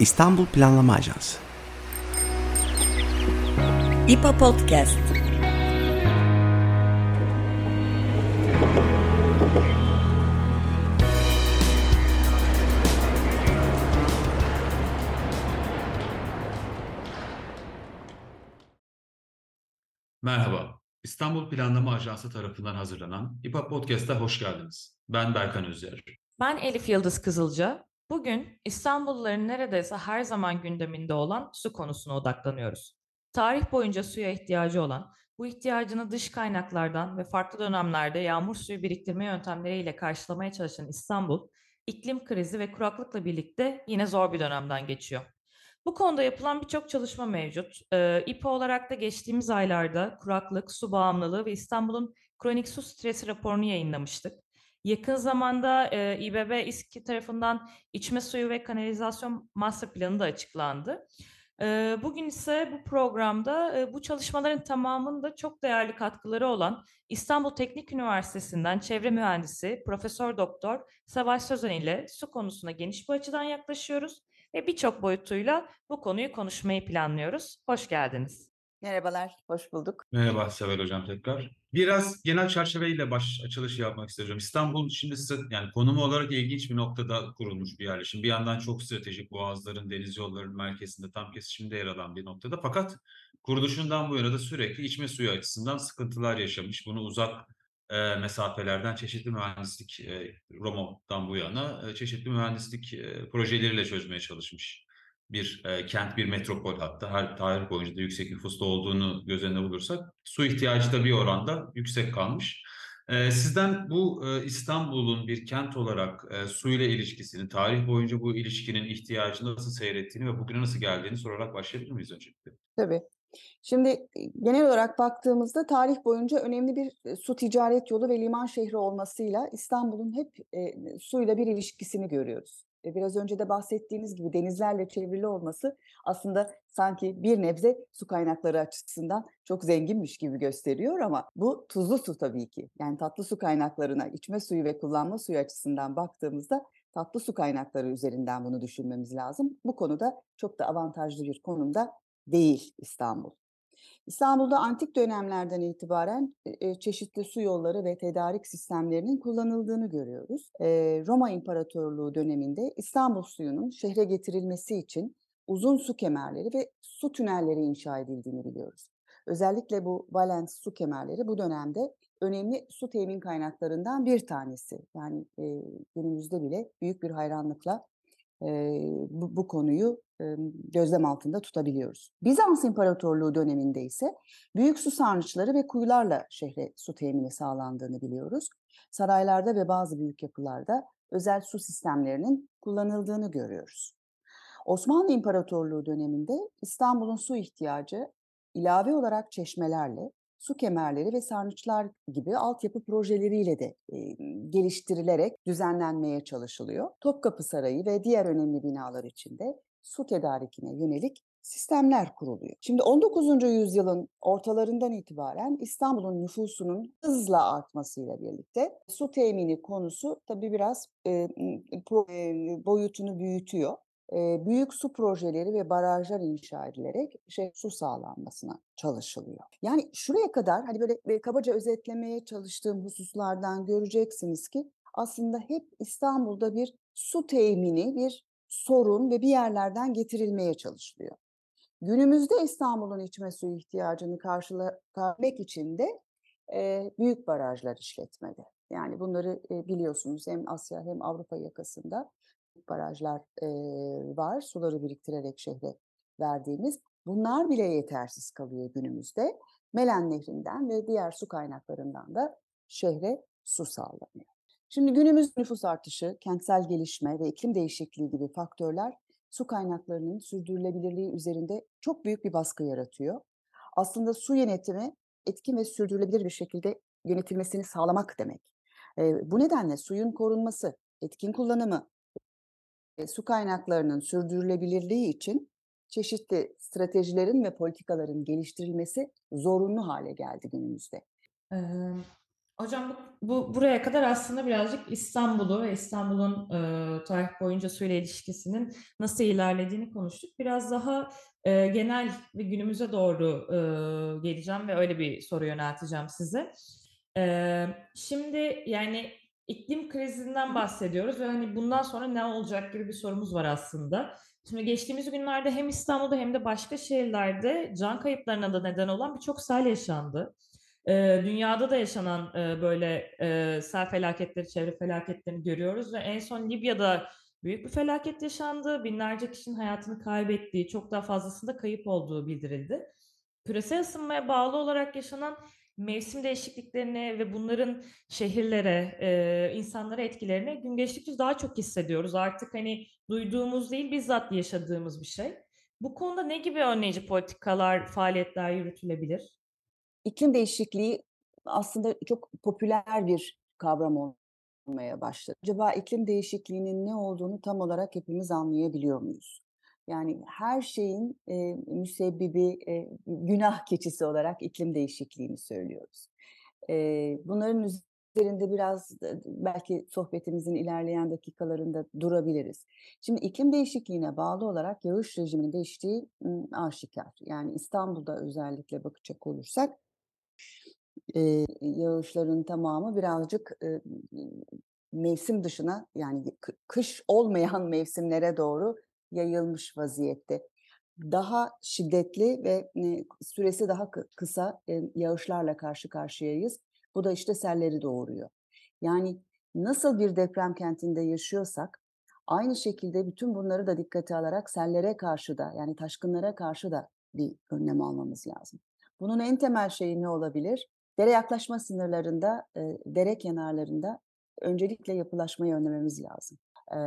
İstanbul Planlama Ajansı. İPA Podcast. Merhaba, İstanbul Planlama Ajansı tarafından hazırlanan İPA Podcast'a hoş geldiniz. Ben Berkan Özyer. Ben Elif Yıldız Kızılca. Bugün İstanbulluların neredeyse her zaman gündeminde olan su konusuna odaklanıyoruz. Tarih boyunca suya ihtiyacı olan, bu ihtiyacını dış kaynaklardan ve farklı dönemlerde yağmur suyu biriktirme yöntemleriyle karşılamaya çalışan İstanbul, iklim krizi ve kuraklıkla birlikte yine zor bir dönemden geçiyor. Bu konuda yapılan birçok çalışma mevcut. Ee, İPA olarak da geçtiğimiz aylarda kuraklık, su bağımlılığı ve İstanbul'un kronik su stresi raporunu yayınlamıştık. Yakın zamanda e, İBB İSKİ tarafından içme suyu ve kanalizasyon master planı da açıklandı. E, bugün ise bu programda e, bu çalışmaların tamamında çok değerli katkıları olan İstanbul Teknik Üniversitesi'nden çevre mühendisi Profesör Doktor Savaş Sözen ile su konusuna geniş bir açıdan yaklaşıyoruz ve birçok boyutuyla bu konuyu konuşmayı planlıyoruz. Hoş geldiniz. Merhabalar, hoş bulduk. Merhaba Seval Hocam tekrar. Biraz genel çerçeveyle baş açılış yapmak istiyorum. İstanbul şimdi yani konumu olarak ilginç bir noktada kurulmuş bir yerleşim. Bir yandan çok stratejik boğazların, deniz yollarının merkezinde tam kesişimde yer alan bir noktada. Fakat kuruluşundan bu yana da sürekli içme suyu açısından sıkıntılar yaşamış. Bunu uzak e, mesafelerden çeşitli mühendislik, e, Roma'dan bu yana e, çeşitli mühendislik e, projeleriyle çözmeye çalışmış bir e, kent, bir metropol hatta her tarih boyunca da yüksek nüfusta olduğunu göz önüne bulursak su ihtiyacı da bir oranda yüksek kalmış. E, sizden bu e, İstanbul'un bir kent olarak e, su ile ilişkisini, tarih boyunca bu ilişkinin ihtiyacı nasıl seyrettiğini ve bugüne nasıl geldiğini sorarak başlayabilir miyiz öncelikle? Tabii. Şimdi genel olarak baktığımızda tarih boyunca önemli bir su ticaret yolu ve liman şehri olmasıyla İstanbul'un hep e, suyla bir ilişkisini görüyoruz. Biraz önce de bahsettiğiniz gibi denizlerle çevrili olması aslında sanki bir nebze su kaynakları açısından çok zenginmiş gibi gösteriyor ama bu tuzlu su tabii ki. Yani tatlı su kaynaklarına içme suyu ve kullanma suyu açısından baktığımızda tatlı su kaynakları üzerinden bunu düşünmemiz lazım. Bu konuda çok da avantajlı bir konumda değil İstanbul. İstanbul'da antik dönemlerden itibaren çeşitli su yolları ve tedarik sistemlerinin kullanıldığını görüyoruz. Roma İmparatorluğu döneminde İstanbul suyunun şehre getirilmesi için uzun su kemerleri ve su tünelleri inşa edildiğini biliyoruz. Özellikle bu Valens su kemerleri bu dönemde önemli su temin kaynaklarından bir tanesi. Yani e, günümüzde bile büyük bir hayranlıkla e, bu, konuyu e, gözlem altında tutabiliyoruz. Bizans İmparatorluğu döneminde ise büyük su sarnıçları ve kuyularla şehre su temini sağlandığını biliyoruz. Saraylarda ve bazı büyük yapılarda özel su sistemlerinin kullanıldığını görüyoruz. Osmanlı İmparatorluğu döneminde İstanbul'un su ihtiyacı ilave olarak çeşmelerle, su kemerleri ve sarnıçlar gibi altyapı projeleriyle de e, geliştirilerek düzenlenmeye çalışılıyor. Topkapı Sarayı ve diğer önemli binalar içinde su tedarikine yönelik sistemler kuruluyor. Şimdi 19. yüzyılın ortalarından itibaren İstanbul'un nüfusunun hızla artmasıyla birlikte su temini konusu tabii biraz e, boyutunu büyütüyor büyük su projeleri ve barajlar inşa edilerek şey su sağlanmasına çalışılıyor. Yani şuraya kadar hani böyle kabaca özetlemeye çalıştığım hususlardan göreceksiniz ki aslında hep İstanbul'da bir su temini, bir sorun ve bir yerlerden getirilmeye çalışılıyor. Günümüzde İstanbul'un içme suyu ihtiyacını karşılamak için de e, büyük barajlar işletmede. Yani bunları e, biliyorsunuz hem Asya hem Avrupa yakasında barajlar e, var. Suları biriktirerek şehre verdiğimiz. Bunlar bile yetersiz kalıyor günümüzde. Melen Nehri'nden ve diğer su kaynaklarından da şehre su sağlanıyor. Şimdi günümüz nüfus artışı, kentsel gelişme ve iklim değişikliği gibi faktörler su kaynaklarının sürdürülebilirliği üzerinde çok büyük bir baskı yaratıyor. Aslında su yönetimi etkin ve sürdürülebilir bir şekilde yönetilmesini sağlamak demek. E, bu nedenle suyun korunması, etkin kullanımı su kaynaklarının sürdürülebilirliği için çeşitli stratejilerin ve politikaların geliştirilmesi zorunlu hale geldi günümüzde. Hocam bu, bu buraya kadar aslında birazcık İstanbul'u ve İstanbul'un e, tarih boyunca suyla ilişkisinin nasıl ilerlediğini konuştuk. Biraz daha e, genel ve günümüze doğru e, geleceğim ve öyle bir soru yönelteceğim size. E, şimdi yani iklim krizinden bahsediyoruz ve hani bundan sonra ne olacak gibi bir sorumuz var aslında. Şimdi geçtiğimiz günlerde hem İstanbul'da hem de başka şehirlerde can kayıplarına da neden olan birçok sel yaşandı. Dünyada da yaşanan böyle sel felaketleri, çevre felaketlerini görüyoruz ve en son Libya'da büyük bir felaket yaşandı. Binlerce kişinin hayatını kaybettiği, çok daha fazlasında kayıp olduğu bildirildi. Küresel ısınmaya bağlı olarak yaşanan mevsim değişikliklerini ve bunların şehirlere, insanlara etkilerini gün geçtikçe daha çok hissediyoruz. Artık hani duyduğumuz değil, bizzat yaşadığımız bir şey. Bu konuda ne gibi önleyici politikalar, faaliyetler yürütülebilir? İklim değişikliği aslında çok popüler bir kavram olmaya başladı. Acaba iklim değişikliğinin ne olduğunu tam olarak hepimiz anlayabiliyor muyuz? Yani her şeyin e, müsebbibi, e, günah keçisi olarak iklim değişikliğini söylüyoruz. E, bunların üzerinde biraz belki sohbetimizin ilerleyen dakikalarında durabiliriz. Şimdi iklim değişikliğine bağlı olarak yağış rejiminin değiştiği aşikar. Yani İstanbul'da özellikle bakacak olursak e, yağışların tamamı birazcık e, mevsim dışına yani kış olmayan mevsimlere doğru yayılmış vaziyette. Daha şiddetli ve e, süresi daha kısa e, yağışlarla karşı karşıyayız. Bu da işte selleri doğuruyor. Yani nasıl bir deprem kentinde yaşıyorsak aynı şekilde bütün bunları da dikkate alarak sellere karşı da yani taşkınlara karşı da bir önlem almamız lazım. Bunun en temel şeyi ne olabilir? Dere yaklaşma sınırlarında, e, dere kenarlarında öncelikle yapılaşmayı önlememiz lazım. E,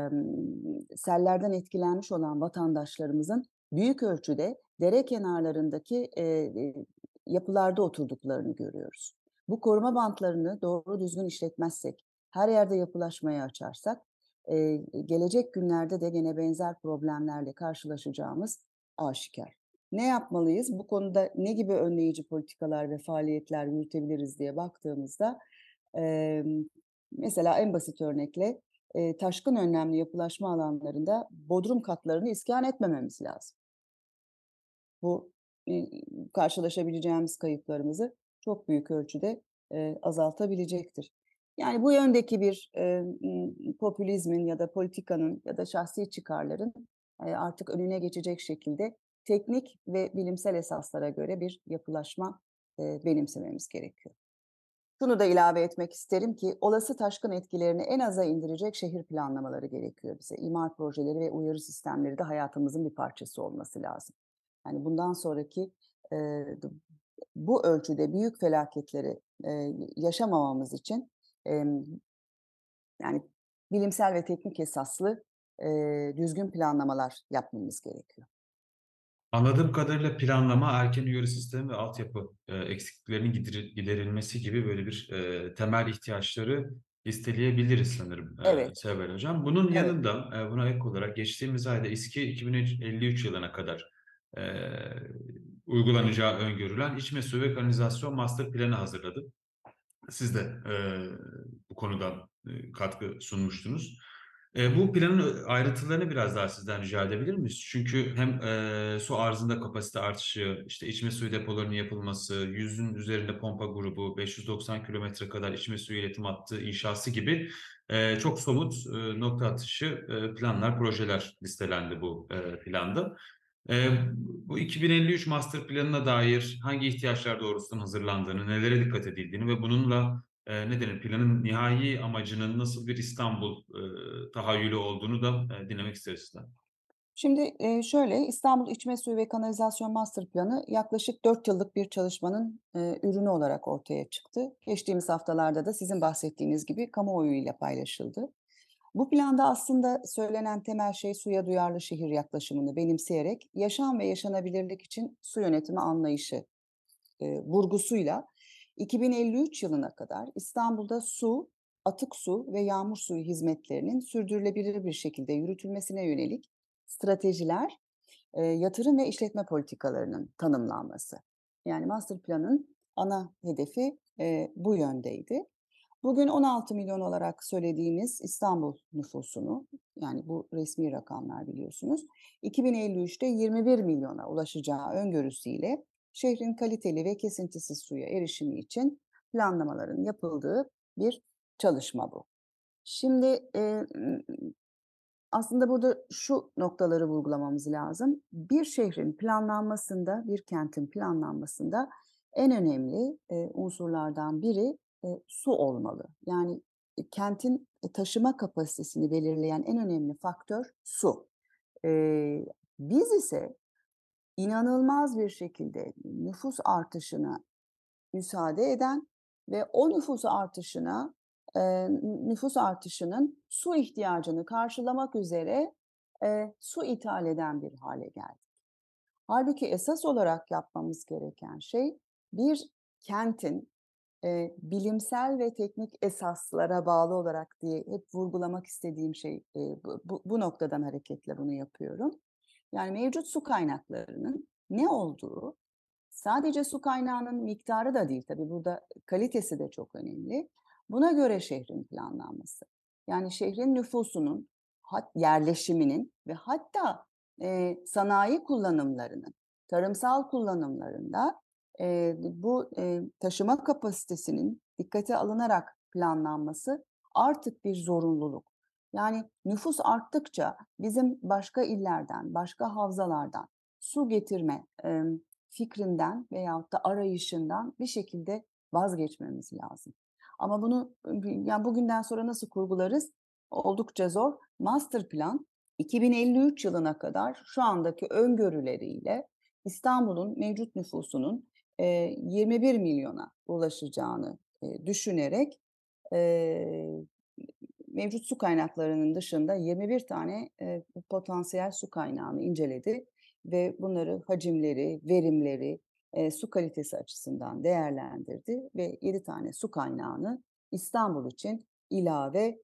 sellerden etkilenmiş olan vatandaşlarımızın büyük ölçüde dere kenarlarındaki e, yapılarda oturduklarını görüyoruz. Bu koruma bantlarını doğru düzgün işletmezsek, her yerde yapılaşmayı açarsak, e, gelecek günlerde de gene benzer problemlerle karşılaşacağımız aşikar. Ne yapmalıyız? Bu konuda ne gibi önleyici politikalar ve faaliyetler yürütebiliriz diye baktığımızda e, mesela en basit örnekle e, taşkın önlemli yapılaşma alanlarında bodrum katlarını iskan etmememiz lazım. Bu e, karşılaşabileceğimiz kayıplarımızı çok büyük ölçüde e, azaltabilecektir. Yani bu yöndeki bir e, popülizmin ya da politikanın ya da şahsi çıkarların e, artık önüne geçecek şekilde teknik ve bilimsel esaslara göre bir yapılaşma e, benimsememiz gerekiyor. Şunu da ilave etmek isterim ki olası taşkın etkilerini en aza indirecek şehir planlamaları gerekiyor bize. İmar projeleri ve uyarı sistemleri de hayatımızın bir parçası olması lazım. Yani bundan sonraki e, bu ölçüde büyük felaketleri e, yaşamamamız için e, yani bilimsel ve teknik esaslı e, düzgün planlamalar yapmamız gerekiyor. Anladığım kadarıyla planlama, erken uyarı sistemi ve altyapı e, eksikliklerinin giderilmesi gibi böyle bir e, temel ihtiyaçları listeleyebiliriz sanırım e, Evet. Seval Hocam. Bunun Evet. yanında e, buna ek olarak geçtiğimiz ayda İSKİ 2053 yılına kadar e, uygulanacağı öngörülen içme suyu ve kanalizasyon master planı hazırladı. Siz de e, bu konuda e, katkı sunmuştunuz. E, bu planın ayrıntılarını biraz daha sizden rica edebilir miyiz? Çünkü hem e, su arzında kapasite artışı, işte içme suyu depolarının yapılması, yüzün üzerinde pompa grubu, 590 kilometre kadar içme suyu iletim hattı inşası gibi e, çok somut e, nokta atışı e, planlar, projeler listelendi bu e, planda. E, bu 2053 master planına dair hangi ihtiyaçlar doğrultusunda hazırlandığını, nelere dikkat edildiğini ve bununla e, ne denir planın nihai amacının nasıl bir İstanbul e, tahayyülü olduğunu da e, dinlemek isteriz sizden. Şimdi e, şöyle İstanbul İçme Suyu ve Kanalizasyon Master Planı yaklaşık 4 yıllık bir çalışmanın e, ürünü olarak ortaya çıktı. Geçtiğimiz haftalarda da sizin bahsettiğiniz gibi kamuoyuyla paylaşıldı. Bu planda aslında söylenen temel şey suya duyarlı şehir yaklaşımını benimseyerek yaşam ve yaşanabilirlik için su yönetimi anlayışı e, vurgusuyla 2053 yılına kadar İstanbul'da su, atık su ve yağmur suyu hizmetlerinin sürdürülebilir bir şekilde yürütülmesine yönelik stratejiler, e, yatırım ve işletme politikalarının tanımlanması. Yani master planın ana hedefi e, bu yöndeydi. Bugün 16 milyon olarak söylediğimiz İstanbul nüfusunu, yani bu resmi rakamlar biliyorsunuz, 2053'te 21 milyona ulaşacağı öngörüsüyle şehrin kaliteli ve kesintisiz suya erişimi için planlamaların yapıldığı bir çalışma bu. Şimdi e, aslında burada şu noktaları vurgulamamız lazım. Bir şehrin planlanmasında, bir kentin planlanmasında en önemli e, unsurlardan biri e, su olmalı. Yani e, kentin taşıma kapasitesini belirleyen en önemli faktör su. E, biz ise inanılmaz bir şekilde nüfus artışına müsaade eden ve o nüfus artışına e, nüfus artışının su ihtiyacını karşılamak üzere e, su ithal eden bir hale geldik. Halbuki esas olarak yapmamız gereken şey bir kentin e, bilimsel ve teknik esaslara bağlı olarak diye hep vurgulamak istediğim şey e, bu, bu noktadan hareketle bunu yapıyorum. Yani mevcut su kaynaklarının ne olduğu sadece su kaynağının miktarı da değil tabii burada kalitesi de çok önemli. Buna göre şehrin planlanması. Yani şehrin nüfusunun, yerleşiminin ve hatta e, sanayi kullanımlarının, tarımsal kullanımlarında e, bu e, taşıma kapasitesinin dikkate alınarak planlanması artık bir zorunluluk. Yani nüfus arttıkça bizim başka illerden, başka havzalardan su getirme e, fikrinden veyahut da arayışından bir şekilde vazgeçmemiz lazım. Ama bunu yani bugünden sonra nasıl kurgularız? Oldukça zor. Master plan 2053 yılına kadar şu andaki öngörüleriyle İstanbul'un mevcut nüfusunun 21 milyona ulaşacağını düşünerek mevcut su kaynaklarının dışında 21 tane potansiyel su kaynağını inceledi ve bunları hacimleri, verimleri, su kalitesi açısından değerlendirdi ve 7 tane su kaynağını İstanbul için ilave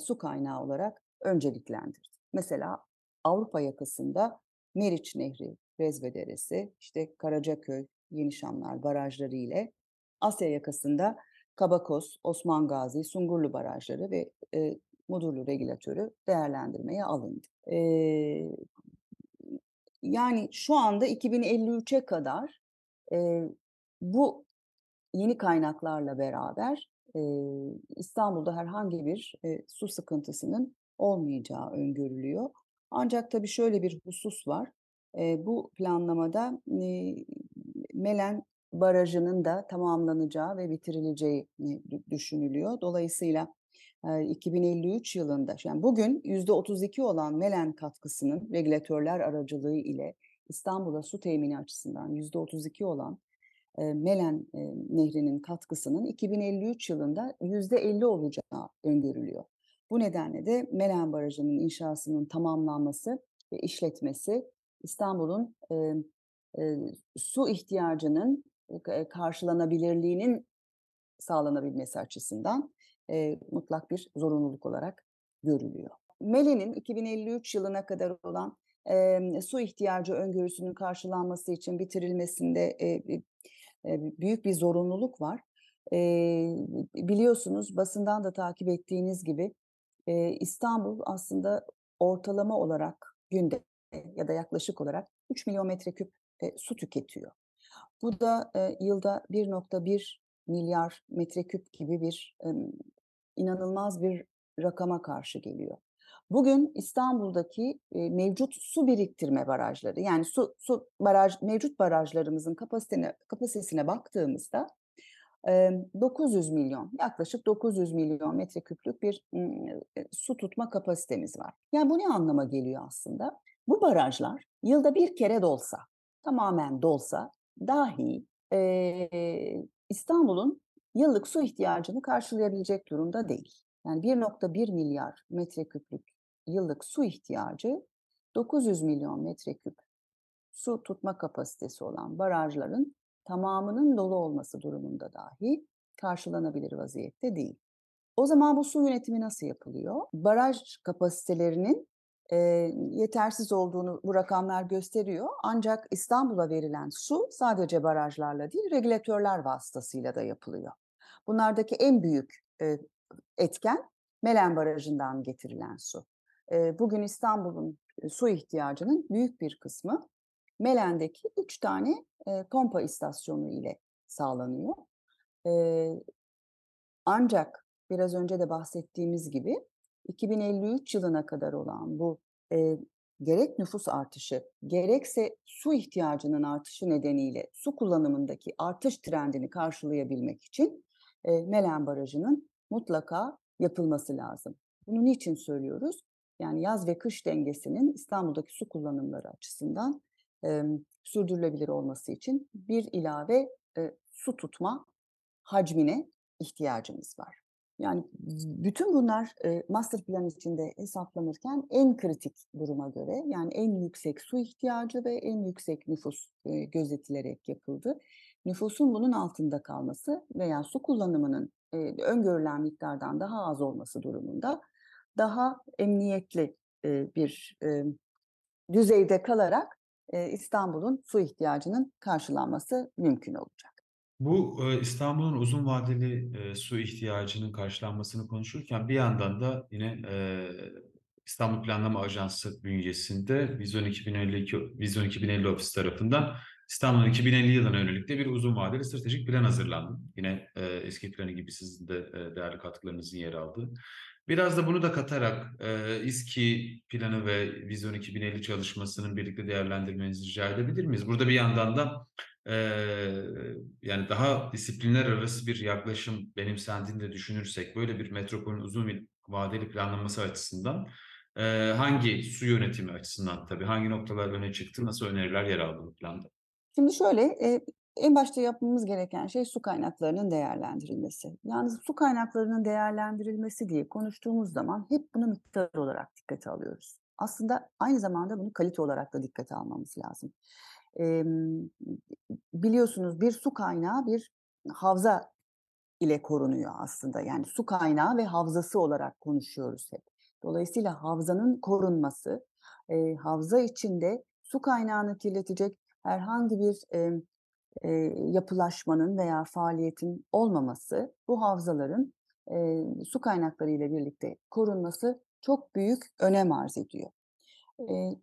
su kaynağı olarak önceliklendirdi. Mesela Avrupa yakasında Meriç Nehri, Rezve Deresi, işte Karacaköy, Yenişanlar barajları ile Asya yakasında Kabakos, Osman Gazi, Sungurlu barajları ve e, Mudurlu regülatörü değerlendirmeye alındı. E, yani şu anda 2053'e kadar e, bu yeni kaynaklarla beraber e, İstanbul'da herhangi bir e, su sıkıntısının olmayacağı öngörülüyor. Ancak tabii şöyle bir husus var. E, bu planlamada e, Melen Barajı'nın da tamamlanacağı ve bitirileceği düşünülüyor. Dolayısıyla 2053 yılında, yani bugün %32 olan Melen katkısının regülatörler aracılığı ile İstanbul'a su temini açısından %32 olan Melen Nehri'nin katkısının 2053 yılında %50 olacağı öngörülüyor. Bu nedenle de Melen Barajı'nın inşasının tamamlanması ve işletmesi İstanbul'un e, su ihtiyacının e, karşılanabilirliğinin sağlanabilmesi açısından e, mutlak bir zorunluluk olarak görülüyor. MELE'nin 2053 yılına kadar olan e, su ihtiyacı öngörüsünün karşılanması için bitirilmesinde e, e, büyük bir zorunluluk var. E, biliyorsunuz basından da takip ettiğiniz gibi e, İstanbul aslında ortalama olarak günde ya da yaklaşık olarak 3 milyon metreküp e, su tüketiyor. Bu da e, yılda 1.1 milyar metreküp gibi bir e, inanılmaz bir rakama karşı geliyor. Bugün İstanbul'daki e, mevcut su biriktirme barajları yani su, su baraj mevcut barajlarımızın kapasitesine kapasitesine baktığımızda e, 900 milyon yaklaşık 900 milyon metreküplük bir e, su tutma kapasitemiz var. Yani bu ne anlama geliyor aslında? Bu barajlar yılda bir kere dolsa tamamen dolsa dahi e, İstanbul'un yıllık su ihtiyacını karşılayabilecek durumda değil. Yani 1.1 milyar metreküplük yıllık su ihtiyacı 900 milyon metreküp su tutma kapasitesi olan barajların tamamının dolu olması durumunda dahi karşılanabilir vaziyette değil. O zaman bu su yönetimi nasıl yapılıyor? Baraj kapasitelerinin e, yetersiz olduğunu bu rakamlar gösteriyor. Ancak İstanbul'a verilen su sadece barajlarla değil, regülatörler vasıtasıyla da yapılıyor. Bunlardaki en büyük e, etken Melen Barajı'ndan getirilen su. E, bugün İstanbul'un su ihtiyacının büyük bir kısmı Melen'deki üç tane e, pompa istasyonu ile sağlanıyor. E, ancak biraz önce de bahsettiğimiz gibi 2053 yılına kadar olan bu e, gerek nüfus artışı gerekse su ihtiyacının artışı nedeniyle su kullanımındaki artış trendini karşılayabilmek için e, Melen Barajı'nın mutlaka yapılması lazım. Bunu niçin söylüyoruz? Yani yaz ve kış dengesinin İstanbul'daki su kullanımları açısından e, sürdürülebilir olması için bir ilave e, su tutma hacmine ihtiyacımız var. Yani bütün bunlar e, master plan içinde hesaplanırken en kritik duruma göre yani en yüksek su ihtiyacı ve en yüksek nüfus e, gözetilerek yapıldı. Nüfusun bunun altında kalması veya su kullanımının e, öngörülen miktardan daha az olması durumunda daha emniyetli bir düzeyde kalarak İstanbul'un su ihtiyacının karşılanması mümkün olacak. Bu e, İstanbul'un uzun vadeli e, su ihtiyacının karşılanmasını konuşurken bir yandan da yine e, İstanbul Planlama Ajansı bünyesinde Vizyon 2052 Vizyon 2050 ofis tarafından İstanbul'un 2050 yılına yönelik bir uzun vadeli stratejik plan hazırlandı. Yine eski planı gibi sizin de değerli katkılarınızın yer aldığı. Biraz da bunu da katarak e, İSKİ planı ve Vizyon 2050 çalışmasının birlikte değerlendirmenizi rica edebilir miyiz? Burada bir yandan da e, yani daha disiplinler arası bir yaklaşım benimsendiğini de düşünürsek böyle bir metropolün uzun vadeli planlaması açısından e, hangi su yönetimi açısından tabii hangi noktalar öne çıktı, nasıl öneriler yer aldı bu planda? Şimdi şöyle, e, en başta yapmamız gereken şey su kaynaklarının değerlendirilmesi. Yani su kaynaklarının değerlendirilmesi diye konuştuğumuz zaman hep bunu miktar olarak dikkate alıyoruz. Aslında aynı zamanda bunu kalite olarak da dikkate almamız lazım. E, biliyorsunuz bir su kaynağı bir havza ile korunuyor aslında. Yani su kaynağı ve havzası olarak konuşuyoruz hep. Dolayısıyla havzanın korunması, e, havza içinde su kaynağını kirletecek herhangi bir e, e, yapılaşmanın veya faaliyetin olmaması bu havzaların e, su kaynakları ile birlikte korunması çok büyük önem arz ediyor. E,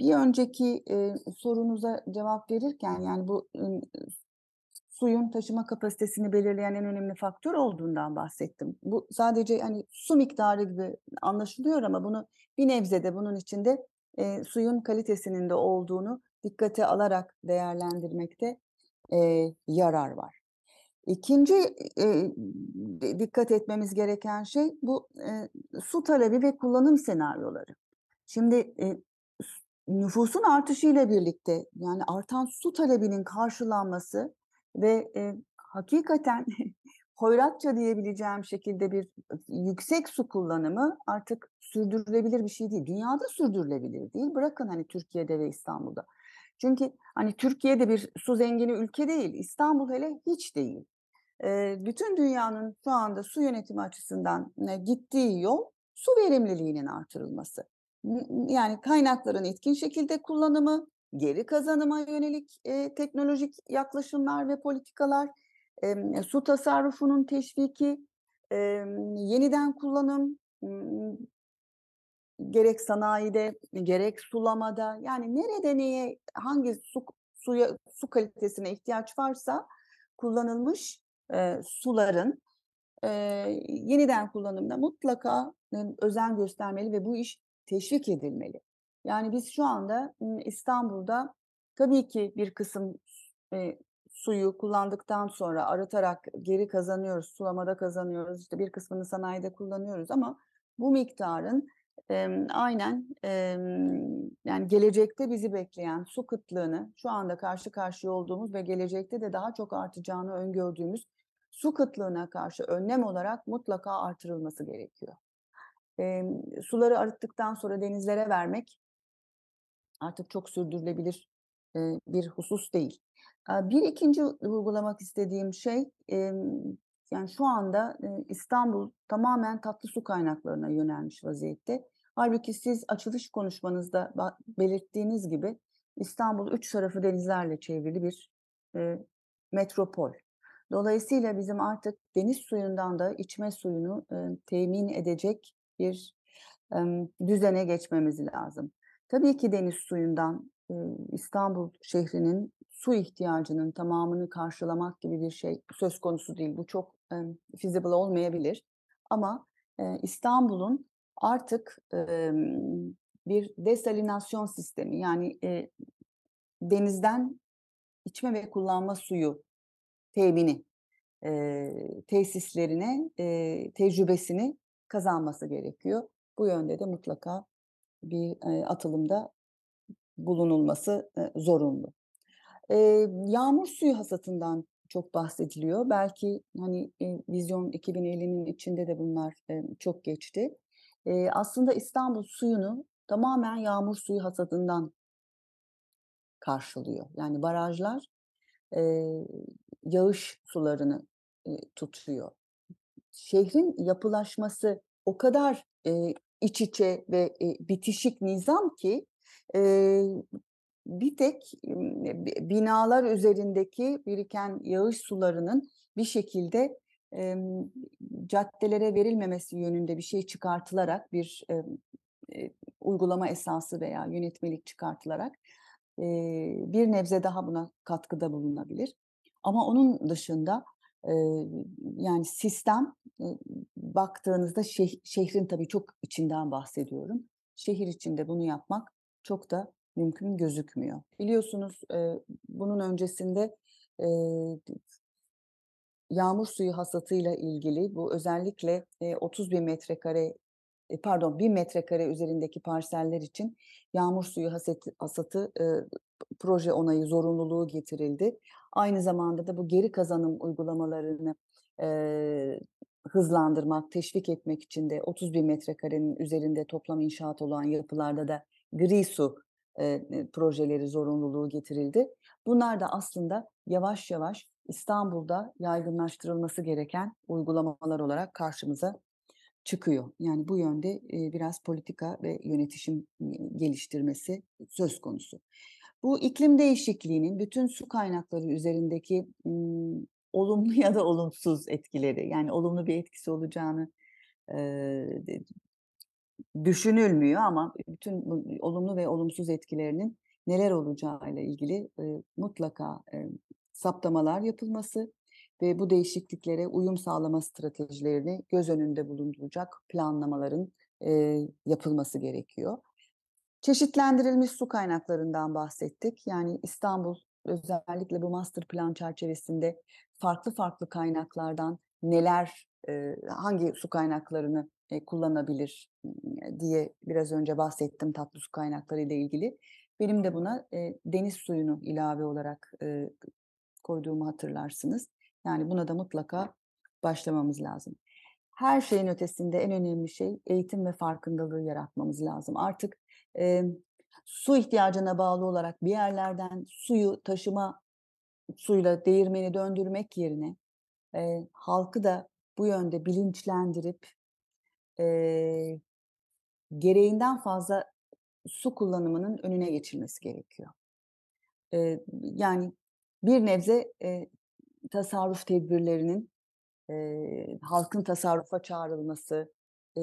bir önceki e, sorunuza cevap verirken yani bu e, suyun taşıma kapasitesini belirleyen en önemli faktör olduğundan bahsettim. Bu sadece hani su miktarı gibi anlaşılıyor ama bunu bir nebzede bunun içinde e, suyun kalitesinin de olduğunu dikkate alarak değerlendirmekte e, yarar var. İkinci e, dikkat etmemiz gereken şey bu e, su talebi ve kullanım senaryoları. Şimdi e, nüfusun artışıyla birlikte yani artan su talebinin karşılanması ve e, hakikaten hoyratça diyebileceğim şekilde bir yüksek su kullanımı artık sürdürülebilir bir şey değil. Dünyada sürdürülebilir değil. Bırakın hani Türkiye'de ve İstanbul'da. Çünkü hani Türkiye'de bir su zengini ülke değil. İstanbul hele hiç değil. E, bütün dünyanın şu anda su yönetimi açısından e, gittiği yol su verimliliğinin artırılması. Yani kaynakların etkin şekilde kullanımı, geri kazanıma yönelik e, teknolojik yaklaşımlar ve politikalar, e, su tasarrufunun teşviki, e, yeniden kullanım, gerek sanayide gerek sulamada yani nerede neye hangi su suya su kalitesine ihtiyaç varsa kullanılmış e, suların e, yeniden kullanımda mutlaka e, özen göstermeli ve bu iş teşvik edilmeli. Yani biz şu anda İstanbul'da tabii ki bir kısım e, suyu kullandıktan sonra arıtarak geri kazanıyoruz, sulamada kazanıyoruz, işte bir kısmını sanayide kullanıyoruz ama bu miktarın e, aynen e, yani gelecekte bizi bekleyen su kıtlığını şu anda karşı karşıya olduğumuz ve gelecekte de daha çok artacağını öngördüğümüz su kıtlığına karşı önlem olarak mutlaka artırılması gerekiyor. E, suları arıttıktan sonra denizlere vermek artık çok sürdürülebilir e, bir husus değil. Bir ikinci vurgulamak istediğim şey yani şu anda İstanbul tamamen tatlı su kaynaklarına yönelmiş vaziyette. Halbuki siz açılış konuşmanızda belirttiğiniz gibi İstanbul üç tarafı denizlerle çevrili bir e, metropol. Dolayısıyla bizim artık deniz suyundan da içme suyunu e, temin edecek bir düzene geçmemiz lazım. Tabii ki deniz suyundan İstanbul şehrinin su ihtiyacının tamamını karşılamak gibi bir şey söz konusu değil. Bu çok e, feasible olmayabilir. Ama İstanbul'un artık bir desalinasyon sistemi yani denizden içme ve kullanma suyu temini e, tesislerine e, tecrübesini kazanması gerekiyor. Bu yönde de mutlaka bir atılımda bulunulması zorunlu. Yağmur suyu hasatından çok bahsediliyor. Belki hani e, Vizyon 2050'nin içinde de bunlar e, çok geçti. Aslında İstanbul suyunu tamamen yağmur suyu hasadından karşılıyor. Yani barajlar yağış sularını tutuyor. Şehrin yapılaşması o kadar e, iç içe ve e, bitişik nizam ki e, bir tek binalar üzerindeki biriken yağış sularının bir şekilde e, caddelere verilmemesi yönünde bir şey çıkartılarak bir e, e, uygulama esası veya yönetmelik çıkartılarak e, bir nebze daha buna katkıda bulunabilir. Ama onun dışında e, yani sistem baktığınızda şeh, şehrin tabii çok içinden bahsediyorum. Şehir içinde bunu yapmak çok da mümkün gözükmüyor. Biliyorsunuz bunun öncesinde yağmur suyu hasatıyla ilgili bu özellikle e, 30 bin metrekare pardon 1000 metrekare üzerindeki parseller için yağmur suyu hasatı, hasatı e, proje onayı zorunluluğu getirildi. Aynı zamanda da bu geri kazanım uygulamalarını e, hızlandırmak, teşvik etmek için de 30 bin metrekarenin üzerinde toplam inşaat olan yapılarda da gri su e, projeleri zorunluluğu getirildi. Bunlar da aslında yavaş yavaş İstanbul'da yaygınlaştırılması gereken uygulamalar olarak karşımıza çıkıyor. Yani bu yönde biraz politika ve yönetişim geliştirmesi söz konusu. Bu iklim değişikliğinin bütün su kaynakları üzerindeki olumlu ya da olumsuz etkileri, yani olumlu bir etkisi olacağını düşünülmüyor ama bütün olumlu ve olumsuz etkilerinin neler olacağıyla ilgili mutlaka e, saptamalar yapılması ve bu değişikliklere uyum sağlama stratejilerini göz önünde bulunduracak planlamaların e, yapılması gerekiyor. Çeşitlendirilmiş su kaynaklarından bahsettik. Yani İstanbul özellikle bu master plan çerçevesinde farklı farklı kaynaklardan neler, e, hangi su kaynaklarını e, kullanabilir diye biraz önce bahsettim tatlı su kaynakları ile ilgili. Benim de buna e, deniz suyunu ilave olarak e, koyduğumu hatırlarsınız. Yani buna da mutlaka başlamamız lazım. Her şeyin ötesinde en önemli şey eğitim ve farkındalığı yaratmamız lazım. Artık e, su ihtiyacına bağlı olarak bir yerlerden suyu taşıma suyla değirmeni döndürmek yerine e, halkı da bu yönde bilinçlendirip e, gereğinden fazla su kullanımının önüne geçilmesi gerekiyor. E, yani bir nebze e, tasarruf tedbirlerinin e, halkın tasarrufa çağrılması, e,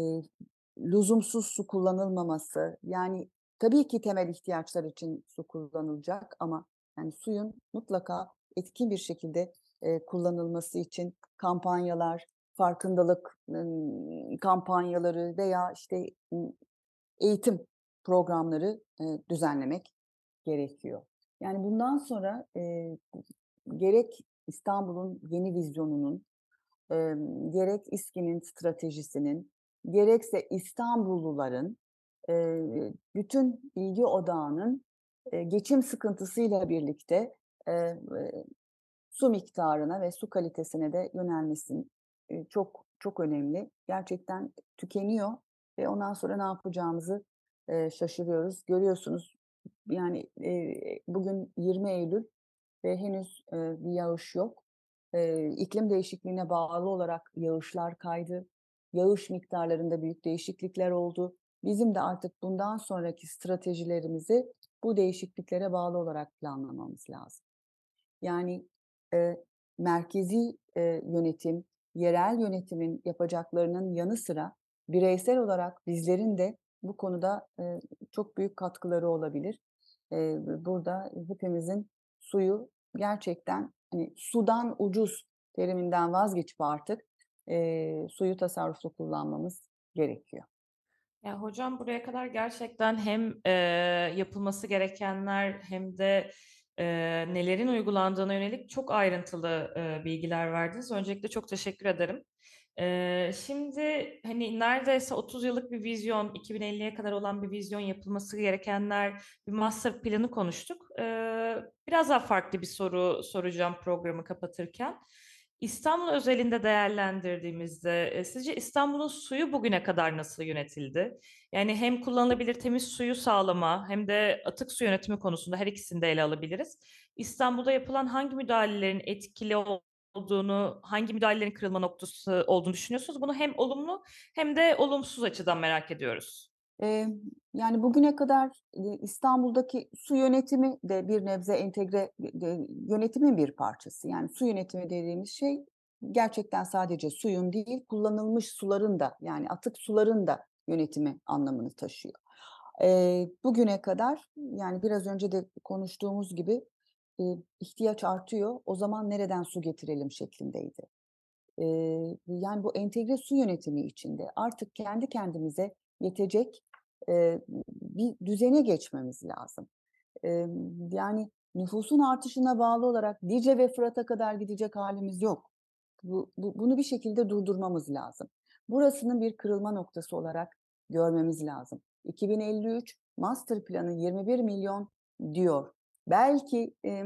lüzumsuz su kullanılmaması, yani tabii ki temel ihtiyaçlar için su kullanılacak ama yani suyun mutlaka etkin bir şekilde e, kullanılması için kampanyalar, farkındalık e, kampanyaları veya işte eğitim programları e, düzenlemek gerekiyor. Yani bundan sonra e, gerek İstanbul'un yeni vizyonunun, e, gerek İSKİ'nin stratejisinin, gerekse İstanbulluların e, bütün ilgi odağının e, geçim sıkıntısıyla birlikte e, e, su miktarına ve su kalitesine de yönelmesin e, çok çok önemli. Gerçekten tükeniyor ve ondan sonra ne yapacağımızı e, şaşırıyoruz. Görüyorsunuz yani e, bugün 20 Eylül ve henüz e, bir yağış yok. E, iklim değişikliğine bağlı olarak yağışlar kaydı. Yağış miktarlarında büyük değişiklikler oldu. Bizim de artık bundan sonraki stratejilerimizi bu değişikliklere bağlı olarak planlamamız lazım. Yani e, merkezi e, yönetim, yerel yönetimin yapacaklarının yanı sıra bireysel olarak bizlerin de bu konuda e, çok büyük katkıları olabilir. E, burada hepimizin suyu gerçekten hani sudan ucuz teriminden vazgeçip artık e, suyu tasarruflu kullanmamız gerekiyor. Ya hocam buraya kadar gerçekten hem e, yapılması gerekenler hem de e, nelerin uygulandığına yönelik çok ayrıntılı e, bilgiler verdiniz. Öncelikle çok teşekkür ederim. Şimdi hani neredeyse 30 yıllık bir vizyon, 2050'ye kadar olan bir vizyon yapılması gerekenler, bir master planı konuştuk. E, biraz daha farklı bir soru soracağım programı kapatırken. İstanbul özelinde değerlendirdiğimizde e, sizce İstanbul'un suyu bugüne kadar nasıl yönetildi? Yani hem kullanılabilir temiz suyu sağlama hem de atık su yönetimi konusunda her ikisini de ele alabiliriz. İstanbul'da yapılan hangi müdahalelerin etkili olduğunu, hangi müdahalelerin kırılma noktası olduğunu düşünüyorsunuz? Bunu hem olumlu hem de olumsuz açıdan merak ediyoruz. Ee, yani bugüne kadar İstanbul'daki su yönetimi de bir nebze entegre yönetimin bir parçası. Yani su yönetimi dediğimiz şey gerçekten sadece suyun değil, kullanılmış suların da yani atık suların da yönetimi anlamını taşıyor. Ee, bugüne kadar yani biraz önce de konuştuğumuz gibi e, ihtiyaç artıyor. O zaman nereden su getirelim şeklindeydi. Yani bu entegre su yönetimi içinde artık kendi kendimize yetecek bir düzene geçmemiz lazım. Yani nüfusun artışına bağlı olarak Dicle ve Fırat'a kadar gidecek halimiz yok. Bu, bu, bunu bir şekilde durdurmamız lazım. Burasının bir kırılma noktası olarak görmemiz lazım. 2053 master planı 21 milyon diyor. Belki e,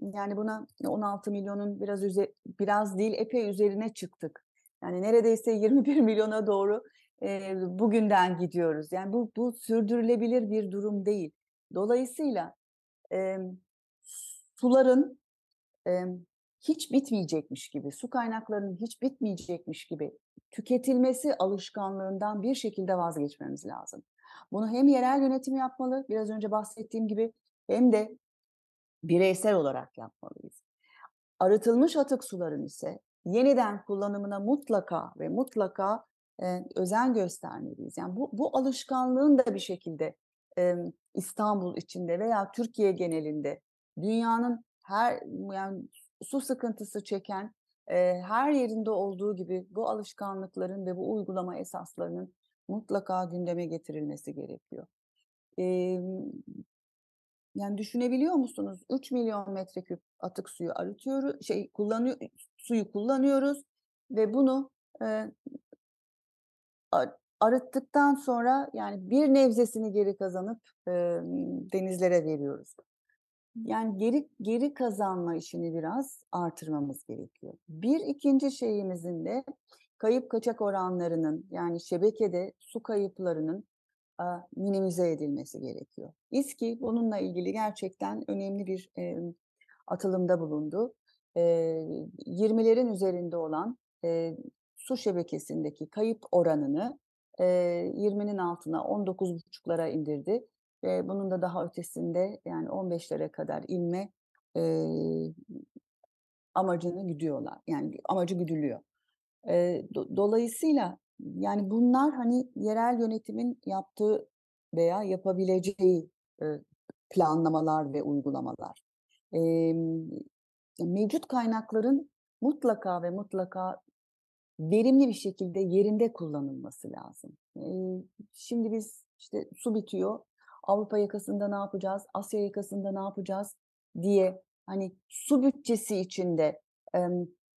yani buna 16 milyonun biraz üze, biraz değil epey üzerine çıktık. Yani neredeyse 21 milyona doğru e, bugünden gidiyoruz. Yani bu, bu sürdürülebilir bir durum değil. Dolayısıyla e, suların e, hiç bitmeyecekmiş gibi, su kaynaklarının hiç bitmeyecekmiş gibi tüketilmesi alışkanlığından bir şekilde vazgeçmemiz lazım. Bunu hem yerel yönetim yapmalı, biraz önce bahsettiğim gibi hem de bireysel olarak yapmalıyız. Arıtılmış atık suların ise yeniden kullanımına mutlaka ve mutlaka e, özen göstermeliyiz. Yani bu, bu alışkanlığın da bir şekilde e, İstanbul içinde veya Türkiye genelinde dünyanın her yani su sıkıntısı çeken e, her yerinde olduğu gibi bu alışkanlıkların ve bu uygulama esaslarının mutlaka gündeme getirilmesi gerekiyor. E, yani düşünebiliyor musunuz? 3 milyon metreküp atık suyu arıtıyoruz, şey kullanıyor, suyu kullanıyoruz ve bunu e, arıttıktan sonra yani bir nevzesini geri kazanıp e, denizlere veriyoruz. Yani geri geri kazanma işini biraz artırmamız gerekiyor. Bir ikinci şeyimizin de kayıp kaçak oranlarının yani şebekede su kayıplarının minimize edilmesi gerekiyor. İSKİ bununla ilgili gerçekten önemli bir e, atılımda bulundu. E, 20'lerin üzerinde olan e, su şebekesindeki kayıp oranını e, 20'nin altına 19,5'lara indirdi ve bunun da daha ötesinde yani 15'lere kadar inme e, amacını güdüyorlar. Yani amacı güdülüyor. E, do, dolayısıyla yani bunlar hani yerel yönetimin yaptığı veya yapabileceği planlamalar ve uygulamalar. Mevcut kaynakların mutlaka ve mutlaka verimli bir şekilde yerinde kullanılması lazım. Şimdi biz işte su bitiyor, Avrupa yakasında ne yapacağız, Asya yakasında ne yapacağız diye hani su bütçesi içinde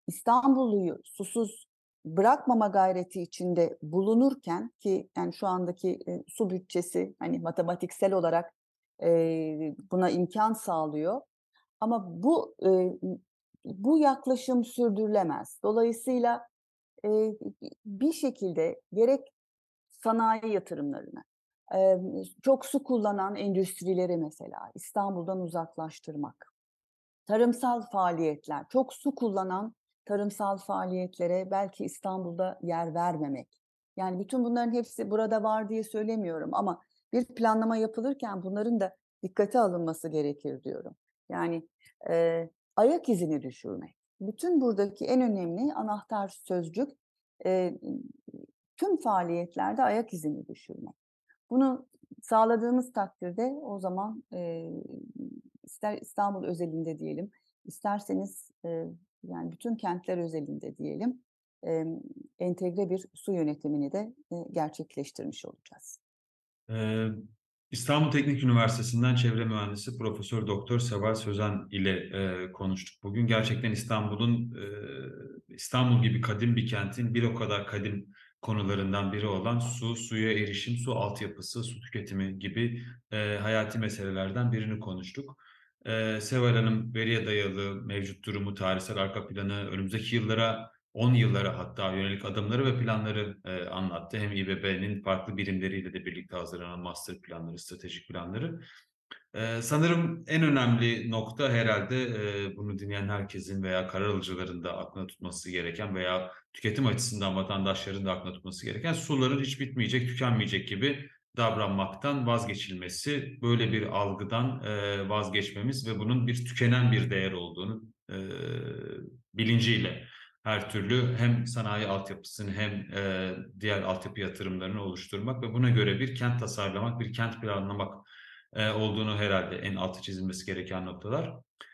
İstanbul'u susuz bırakmama gayreti içinde bulunurken ki yani şu andaki su bütçesi hani matematiksel olarak buna imkan sağlıyor. Ama bu bu yaklaşım sürdürülemez. Dolayısıyla bir şekilde gerek sanayi yatırımlarını, çok su kullanan endüstrileri mesela İstanbul'dan uzaklaştırmak, tarımsal faaliyetler, çok su kullanan tarımsal faaliyetlere belki İstanbul'da yer vermemek. Yani bütün bunların hepsi burada var diye söylemiyorum ama bir planlama yapılırken bunların da dikkate alınması gerekir diyorum. Yani e, ayak izini düşürmek. bütün buradaki en önemli anahtar sözcük e, tüm faaliyetlerde ayak izini düşürmek. Bunu sağladığımız takdirde o zaman e, ister İstanbul özelinde diyelim, isterseniz e, yani bütün kentler özelinde diyelim, entegre bir su yönetimini de e, gerçekleştirmiş olacağız. İstanbul Teknik Üniversitesi'nden çevre mühendisi Profesör Doktor Seval Sözen ile konuştuk. Bugün gerçekten İstanbul'un İstanbul gibi kadim bir kentin bir o kadar kadim konularından biri olan su, suya erişim, su altyapısı, su tüketimi gibi e, hayati meselelerden birini konuştuk. E, Seval Hanım veriye dayalı mevcut durumu, tarihsel arka planı, önümüzdeki yıllara 10 yıllara hatta yönelik adımları ve planları e, anlattı. Hem İBB'nin farklı birimleriyle de birlikte hazırlanan master planları, stratejik planları. E, sanırım en önemli nokta herhalde e, bunu dinleyen herkesin veya karar alıcıların da aklına tutması gereken veya tüketim açısından vatandaşların da aklına tutması gereken suların hiç bitmeyecek, tükenmeyecek gibi davranmaktan vazgeçilmesi, böyle bir algıdan e, vazgeçmemiz ve bunun bir tükenen bir değer olduğunu e, bilinciyle her türlü hem sanayi altyapısını hem e, diğer altyapı yatırımlarını oluşturmak ve buna göre bir kent tasarlamak, bir kent planlamak e, olduğunu herhalde en altı çizilmesi gereken noktalar.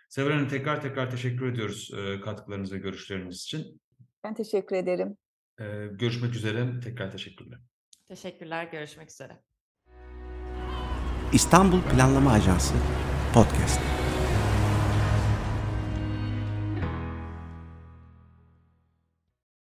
Sever Hanım tekrar tekrar teşekkür ediyoruz e, katkılarınız ve görüşleriniz için. Ben teşekkür ederim. E, görüşmek üzere. Tekrar teşekkürler. Teşekkürler. Görüşmek üzere. İstanbul Planlama Ajansı Podcast.